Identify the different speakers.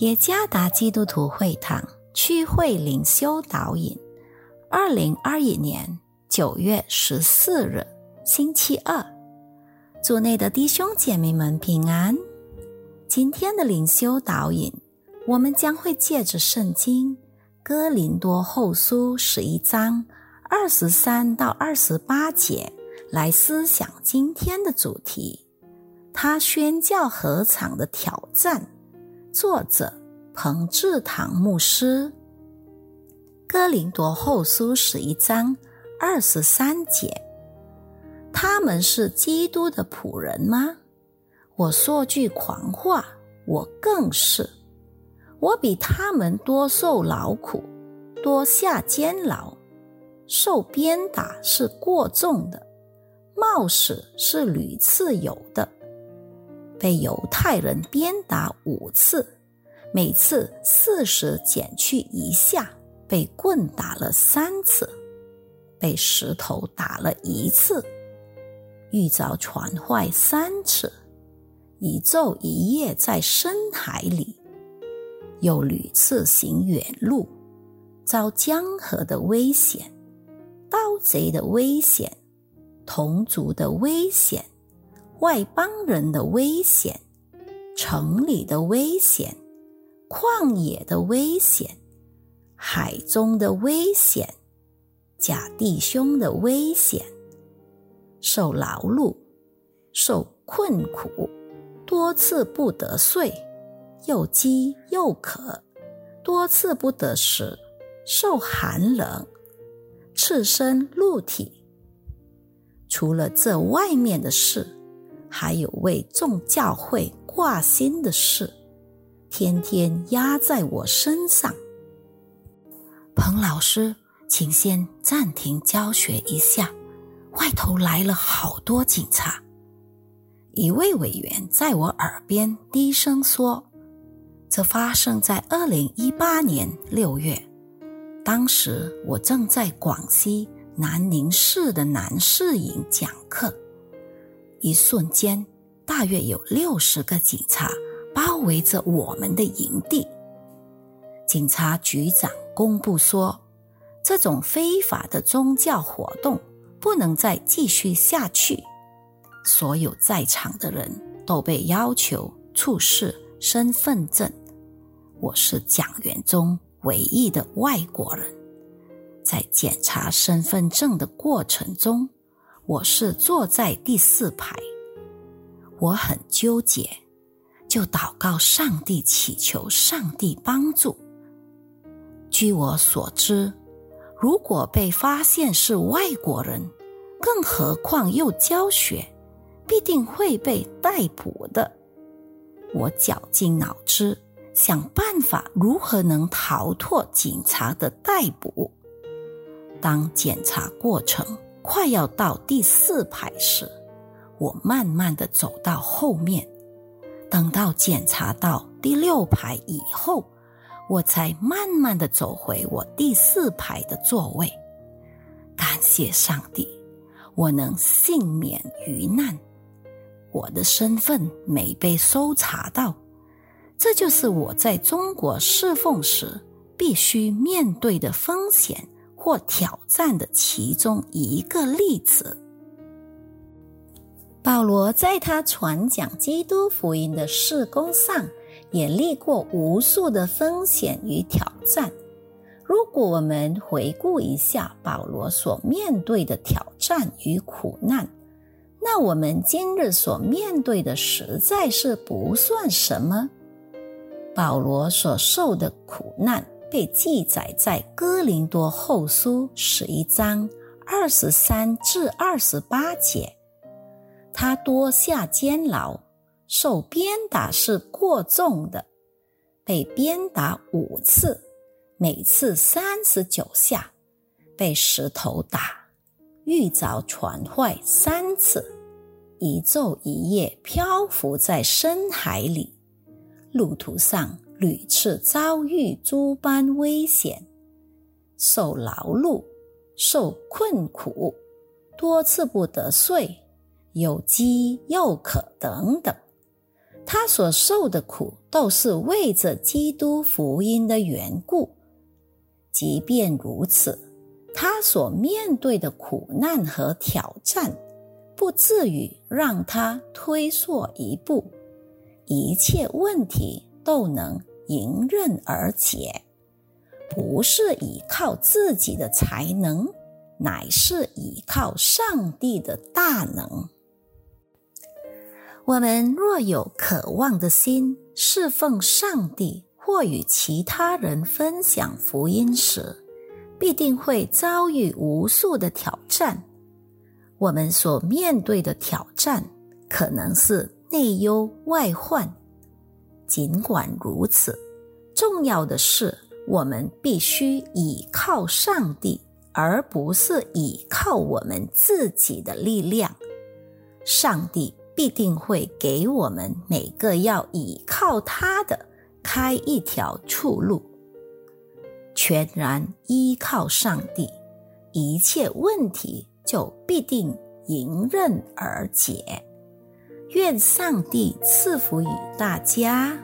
Speaker 1: 耶加达基督徒会堂区会灵修导引，二零二一年九月十四日，星期二，组内的弟兄姐妹们平安。今天的灵修导引，我们将会借着圣经哥林多后书十一章二十三到二十八节来思想今天的主题。他宣教合场的挑战。作者彭志堂牧师，《哥林多后书》十一章二十三节：他们是基督的仆人吗？我说句狂话，我更是。我比他们多受劳苦，多下监牢，受鞭打是过重的，冒死是屡次有的。被犹太人鞭打五次，每次四十减去一下；被棍打了三次，被石头打了一次；遇着船坏三次，一昼一夜在深海里，又屡次行远路，遭江河的危险、盗贼的危险、同族的危险。外邦人的危险，城里的危险，旷野的危险，海中的危险，假弟兄的危险，受劳碌，受困苦，多次不得睡，又饥又渴，多次不得食，受寒冷，赤身露体。除了这外面的事。还有为众教会挂心的事，天天压在我身上。彭老师，请先暂停教学一下，外头来了好多警察。一位委员在我耳边低声说：“这发生在二零一八年六月，当时我正在广西南宁市的南市营讲课。”一瞬间，大约有六十个警察包围着我们的营地。警察局长公布说，这种非法的宗教活动不能再继续下去。所有在场的人都被要求出示身份证。我是讲员中唯一的外国人，在检查身份证的过程中。我是坐在第四排，我很纠结，就祷告上帝，祈求上帝帮助。据我所知，如果被发现是外国人，更何况又教学，必定会被逮捕的。我绞尽脑汁想办法，如何能逃脱警察的逮捕。当检查过程。快要到第四排时，我慢慢的走到后面，等到检查到第六排以后，我才慢慢的走回我第四排的座位。感谢上帝，我能幸免于难，我的身份没被搜查到。这就是我在中国侍奉时必须面对的风险。或挑战的其中一个例子。保罗在他传讲基督福音的事工上，也历过无数的风险与挑战。如果我们回顾一下保罗所面对的挑战与苦难，那我们今日所面对的实在是不算什么。保罗所受的苦难。被记载在《哥林多后书》十一章二十三至二十八节。他多下监牢，受鞭打是过重的，被鞭打五次，每次三十九下；被石头打，遇着船坏三次，一昼一夜漂浮在深海里，路途上。屡次遭遇诸般危险，受劳碌，受困苦，多次不得睡，又饥又渴等等。他所受的苦都是为着基督福音的缘故。即便如此，他所面对的苦难和挑战，不至于让他退缩一步。一切问题都能迎刃而解，不是依靠自己的才能，乃是依靠上帝的大能。我们若有渴望的心，侍奉上帝或与其他人分享福音时，必定会遭遇无数的挑战。我们所面对的挑战，可能是。内忧外患，尽管如此，重要的是我们必须倚靠上帝，而不是倚靠我们自己的力量。上帝必定会给我们每个要倚靠他的开一条出路。全然依靠上帝，一切问题就必定迎刃而解。愿上帝赐福于大家。